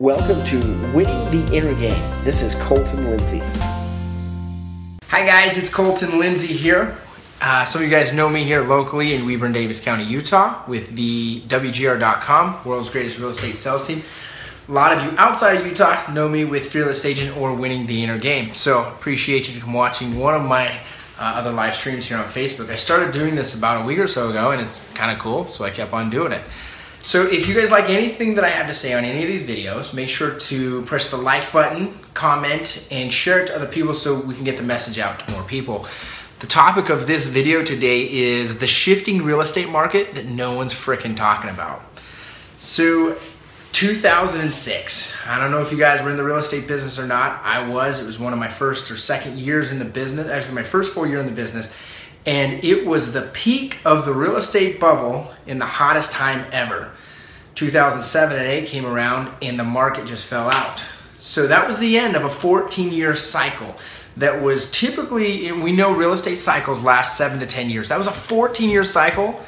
Welcome to Winning the Inner Game. This is Colton Lindsay. Hi guys, it's Colton Lindsay here. Uh, some of you guys know me here locally in Weber and Davis County, Utah, with the WGR.com, world's greatest real estate sales team. A lot of you outside of Utah know me with Fearless Agent or Winning the Inner Game. So appreciate you watching one of my uh, other live streams here on Facebook. I started doing this about a week or so ago, and it's kind of cool, so I kept on doing it. So if you guys like anything that I have to say on any of these videos, make sure to press the like button, comment, and share it to other people so we can get the message out to more people. The topic of this video today is the shifting real estate market that no one's freaking talking about. So 2006. I don't know if you guys were in the real estate business or not. I was. It was one of my first or second years in the business, actually my first full year in the business and it was the peak of the real estate bubble in the hottest time ever. 2007 and 8 came around and the market just fell out. So that was the end of a 14 year cycle that was typically, we know real estate cycles last 7 to 10 years. That was a 14 year cycle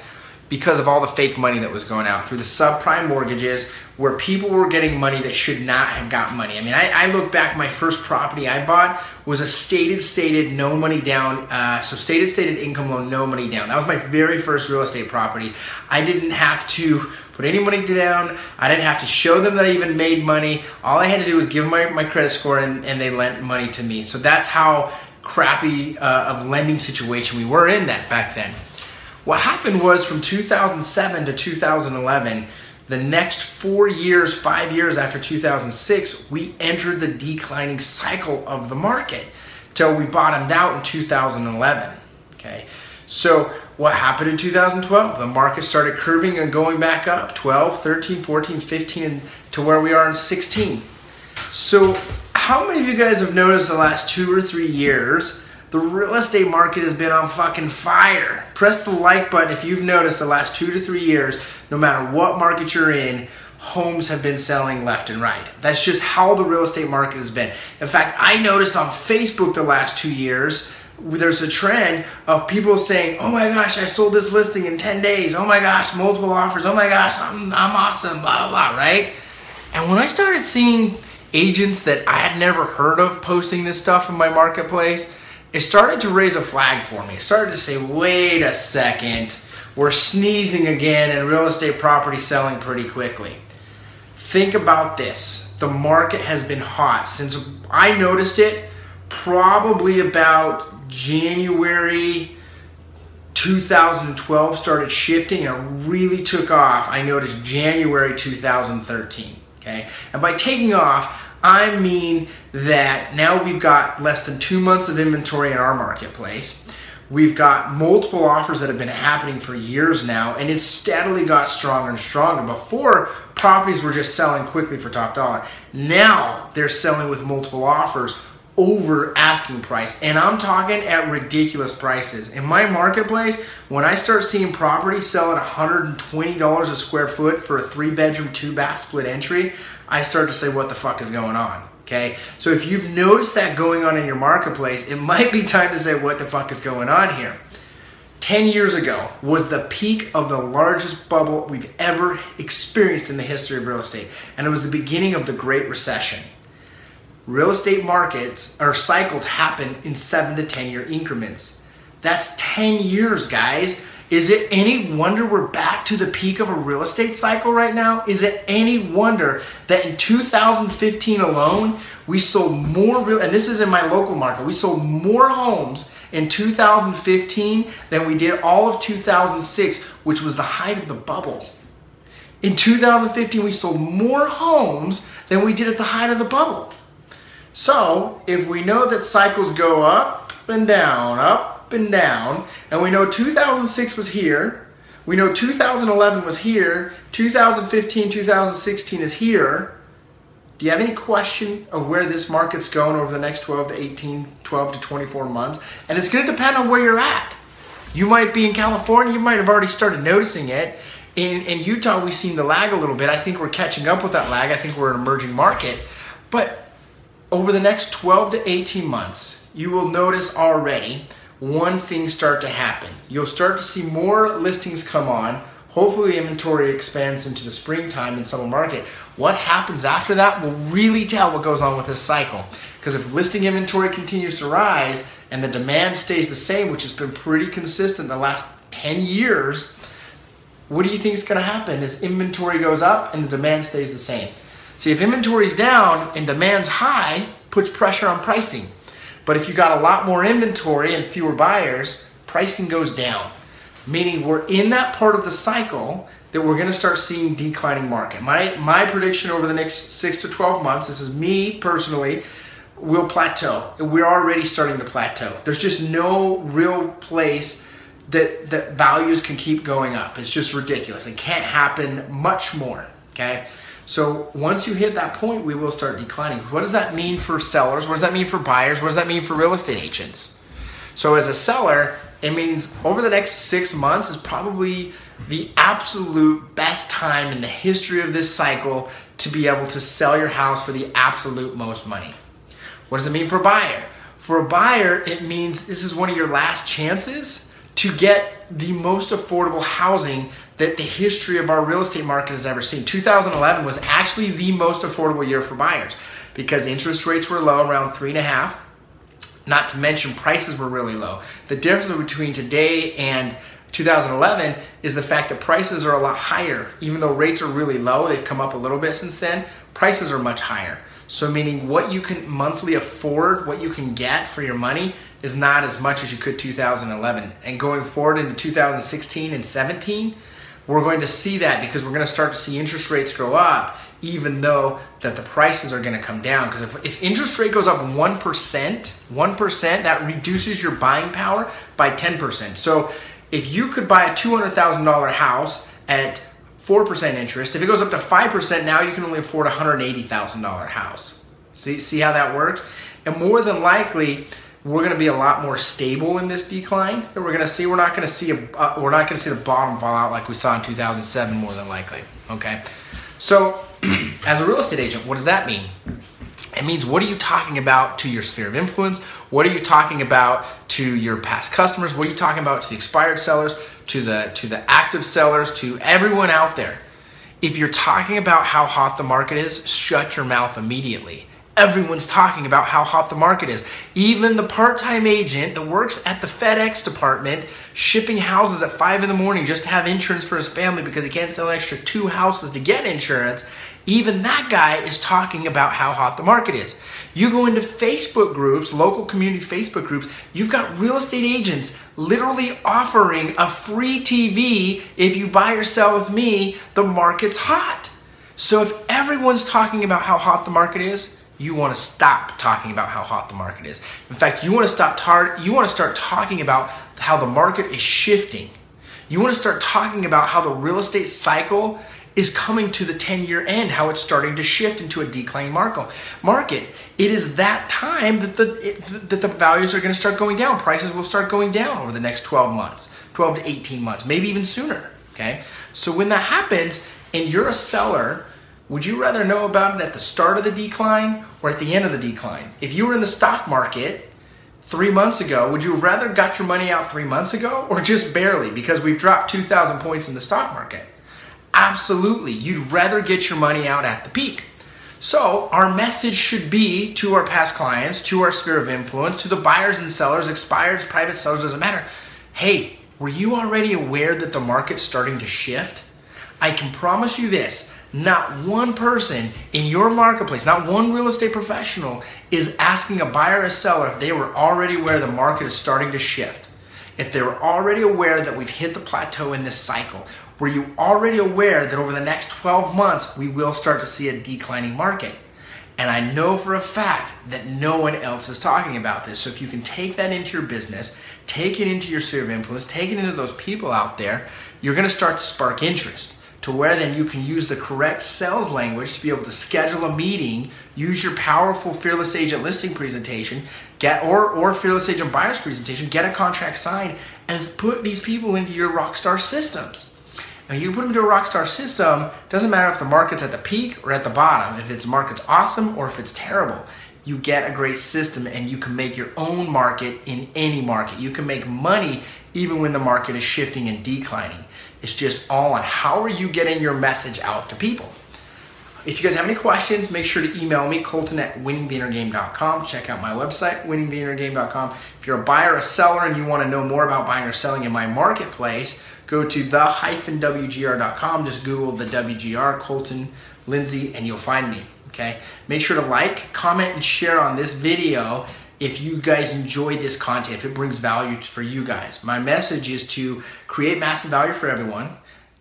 because of all the fake money that was going out through the subprime mortgages where people were getting money that should not have got money. I mean, I, I look back, my first property I bought was a stated, stated, no money down. Uh, so stated, stated income loan, no money down. That was my very first real estate property. I didn't have to put any money down. I didn't have to show them that I even made money. All I had to do was give my, my credit score and, and they lent money to me. So that's how crappy uh, of lending situation we were in that back then. What happened was from 2007 to 2011, the next four years, five years after 2006, we entered the declining cycle of the market till we bottomed out in 2011. Okay, so what happened in 2012? The market started curving and going back up 12, 13, 14, 15, to where we are in 16. So, how many of you guys have noticed the last two or three years? The real estate market has been on fucking fire. Press the like button if you've noticed the last two to three years, no matter what market you're in, homes have been selling left and right. That's just how the real estate market has been. In fact, I noticed on Facebook the last two years, there's a trend of people saying, oh my gosh, I sold this listing in 10 days. Oh my gosh, multiple offers. Oh my gosh, I'm, I'm awesome, blah, blah, blah, right? And when I started seeing agents that I had never heard of posting this stuff in my marketplace, it started to raise a flag for me. It started to say, wait a second, we're sneezing again and real estate property selling pretty quickly. Think about this. The market has been hot since I noticed it probably about January 2012 started shifting and really took off. I noticed January 2013. Okay, and by taking off, I mean that now we've got less than two months of inventory in our marketplace. We've got multiple offers that have been happening for years now, and it steadily got stronger and stronger. Before, properties were just selling quickly for top dollar. Now they're selling with multiple offers over asking price and I'm talking at ridiculous prices. In my marketplace, when I start seeing property sell at $120 a square foot for a three bedroom, two bath split entry, I start to say what the fuck is going on. Okay, so if you've noticed that going on in your marketplace, it might be time to say what the fuck is going on here. 10 years ago was the peak of the largest bubble we've ever experienced in the history of real estate, and it was the beginning of the Great Recession real estate markets or cycles happen in seven to 10 year increments. That's 10 years, guys. Is it any wonder we're back to the peak of a real estate cycle right now? Is it any wonder that in 2015 alone, we sold more real, and this is in my local market, we sold more homes in 2015 than we did all of 2006, which was the height of the bubble. In 2015, we sold more homes than we did at the height of the bubble. So if we know that cycles go up and down, up and down, and we know 2006 was here, we know 2011 was here, 2015, 2016 is here, do you have any question of where this market's going over the next 12 to 18, 12 to 24 months? And it's going to depend on where you're at. You might be in California, you might have already started noticing it. In, in Utah, we've seen the lag a little bit. I think we're catching up with that lag. I think we're an emerging market. But over the next 12 to 18 months, you will notice already one thing start to happen. You'll start to see more listings come on, Hopefully, inventory expands into the springtime in summer market. What happens after that will really tell what goes on with this cycle. Because if listing inventory continues to rise and the demand stays the same, which has been pretty consistent the last 10 years, what do you think is going to happen as inventory goes up and the demand stays the same? See, if inventory is down and demand's high, puts pressure on pricing. But if you got a lot more inventory and fewer buyers, pricing goes down. Meaning we're in that part of the cycle that we're going to start seeing declining market. My my prediction over the next 6 to 12 months, this is me personally, will plateau. We're already starting to plateau. There's just no real place that that values can keep going up. It's just ridiculous. It can't happen much more, okay? So once you hit that point, we will start declining. What does that mean for sellers? What does that mean for buyers? What does that mean for real estate agents? So as a seller, it means over the next six months is probably the absolute best time in the history of this cycle to be able to sell your house for the absolute most money. What does it mean for a buyer? For a buyer, it means this is one of your last chances to get the most affordable housing that the history of our real estate market has ever seen. 2011 was actually the most affordable year for buyers because interest rates were low, around three and a half. Not to mention prices were really low. The difference between today and 2011 is the fact that prices are a lot higher. Even though rates are really low, they've come up a little bit since then, prices are much higher. So meaning what you can monthly afford, what you can get for your money is not as much as you could 2011. And going forward into 2016 and 17, we're going to see that because we're going to start to see interest rates go up even though that the prices are going to come down. Because if, if interest rate goes up 1% 1% that reduces your buying power by 10% so if you could buy a $200000 house at 4% interest if it goes up to 5% now you can only afford a $180000 house. See, see how that works? And more than likely we're going to be a lot more stable in this decline that we're going to see. We're not going to see a, uh, we're not going to see the bottom fall out like we saw in 2007 more than likely. Okay, so as a real estate agent, what does that mean? It means what are you talking about to your sphere of influence? What are you talking about to your past customers? What are you talking about to the expired sellers, to the to the active sellers, to everyone out there? If you're talking about how hot the market is, shut your mouth immediately Everyone's talking about how hot the market is. Even the part time agent that works at the FedEx department shipping houses at 5 in the morning just to have insurance for his family because he can't sell an extra two houses to get insurance. Even that guy is talking about how hot the market is. You go into Facebook groups, local community Facebook groups, you've got real estate agents literally offering a free TV if you buy or sell with me, the market's hot. So if everyone's talking about how hot the market is, you want to stop talking about how hot the market is. In fact, you want to stop tar- you want to start talking about how the market is shifting. You want to start talking about how the real estate cycle is coming to the 10-year end, how it's starting to shift into a declining market. Market. It is that time that the it, that the values are going to start going down. Prices will start going down over the next 12 months, 12 to 18 months, maybe even sooner, okay? So when that happens and you're a seller would you rather know about it at the start of the decline or at the end of the decline? If you were in the stock market three months ago, would you have rather got your money out three months ago or just barely because we've dropped 2,000 points in the stock market? Absolutely. You'd rather get your money out at the peak. So, our message should be to our past clients, to our sphere of influence, to the buyers and sellers, expireds, private sellers, doesn't matter. Hey, were you already aware that the market's starting to shift? I can promise you this not one person in your marketplace, not one real estate professional is asking a buyer or a seller if they were already aware the market is starting to shift. If they were already aware that we've hit the plateau in this cycle, were you already aware that over the next 12 months we will start to see a declining market? And I know for a fact that no one else is talking about this. So if you can take that into your business, take it into your sphere of influence, take it into those people out there, you're gonna start to spark interest to where then you can use the correct sales language to be able to schedule a meeting, use your powerful Fearless Agent listing presentation, get or, or Fearless Agent buyer's presentation, get a contract signed, and put these people into your Rockstar systems. Now you put them into a Rockstar system, doesn't matter if the market's at the peak or at the bottom, if it's market's awesome or if it's terrible. You get a great system and you can make your own market in any market. You can make money even when the market is shifting and declining It's just all on how are you getting your message out to people. If you guys have any questions, make sure to email me, Colton at winningtheinnergame.com. Check out my website, winningtheinnergame.com. If you're a buyer or a seller and you want to know more about buying or selling in my marketplace, go to the-wgr.com. Just Google the WGR, Colton Lindsay, and you'll find me. Okay. Make sure to like, comment, and share on this video if you guys enjoy this content, if it brings value for you guys. My message is to create massive value for everyone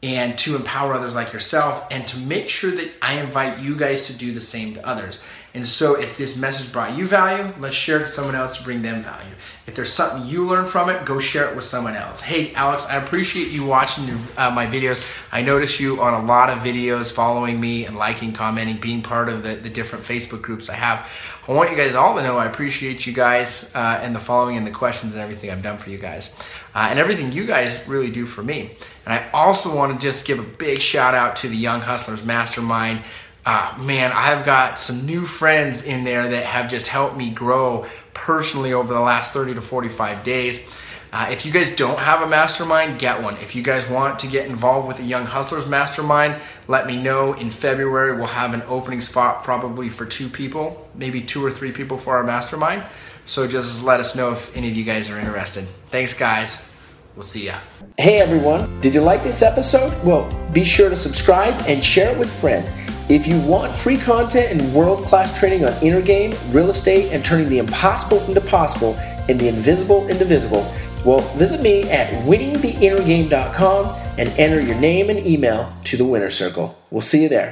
and to empower others like yourself and to make sure that I invite you guys to do the same to others. And so if this message brought you value, let's share it to someone else to bring them value. If there's something you learn from it, go share it with someone else. Hey, Alex, I appreciate you watching uh, my videos. I notice you on a lot of videos, following me and liking, commenting, being part of the, the different Facebook groups I have. I want you guys all to know I appreciate you guys uh, and the following and the questions and everything I've done for you guys. Uh, and everything you guys really do for me. And I also want to just give a big shout out to the Young Hustlers Mastermind. Uh, man, I've got some new friends in there that have just helped me grow personally over the last 30 to 45 days. Uh, if you guys don't have a mastermind, get one. If you guys want to get involved with the Young Hustlers Mastermind, let me know. In February, we'll have an opening spot probably for two people, maybe two or three people for our mastermind. So just let us know if any of you guys are interested. Thanks, guys. We'll see ya. Hey, everyone. Did you like this episode? Well, be sure to subscribe and share it with a friend. If you want free content and world class training on inner game, real estate, and turning the impossible into possible and the invisible into visible, well, visit me at winningtheinnergame.com and enter your name and email to the winner circle. We'll see you there.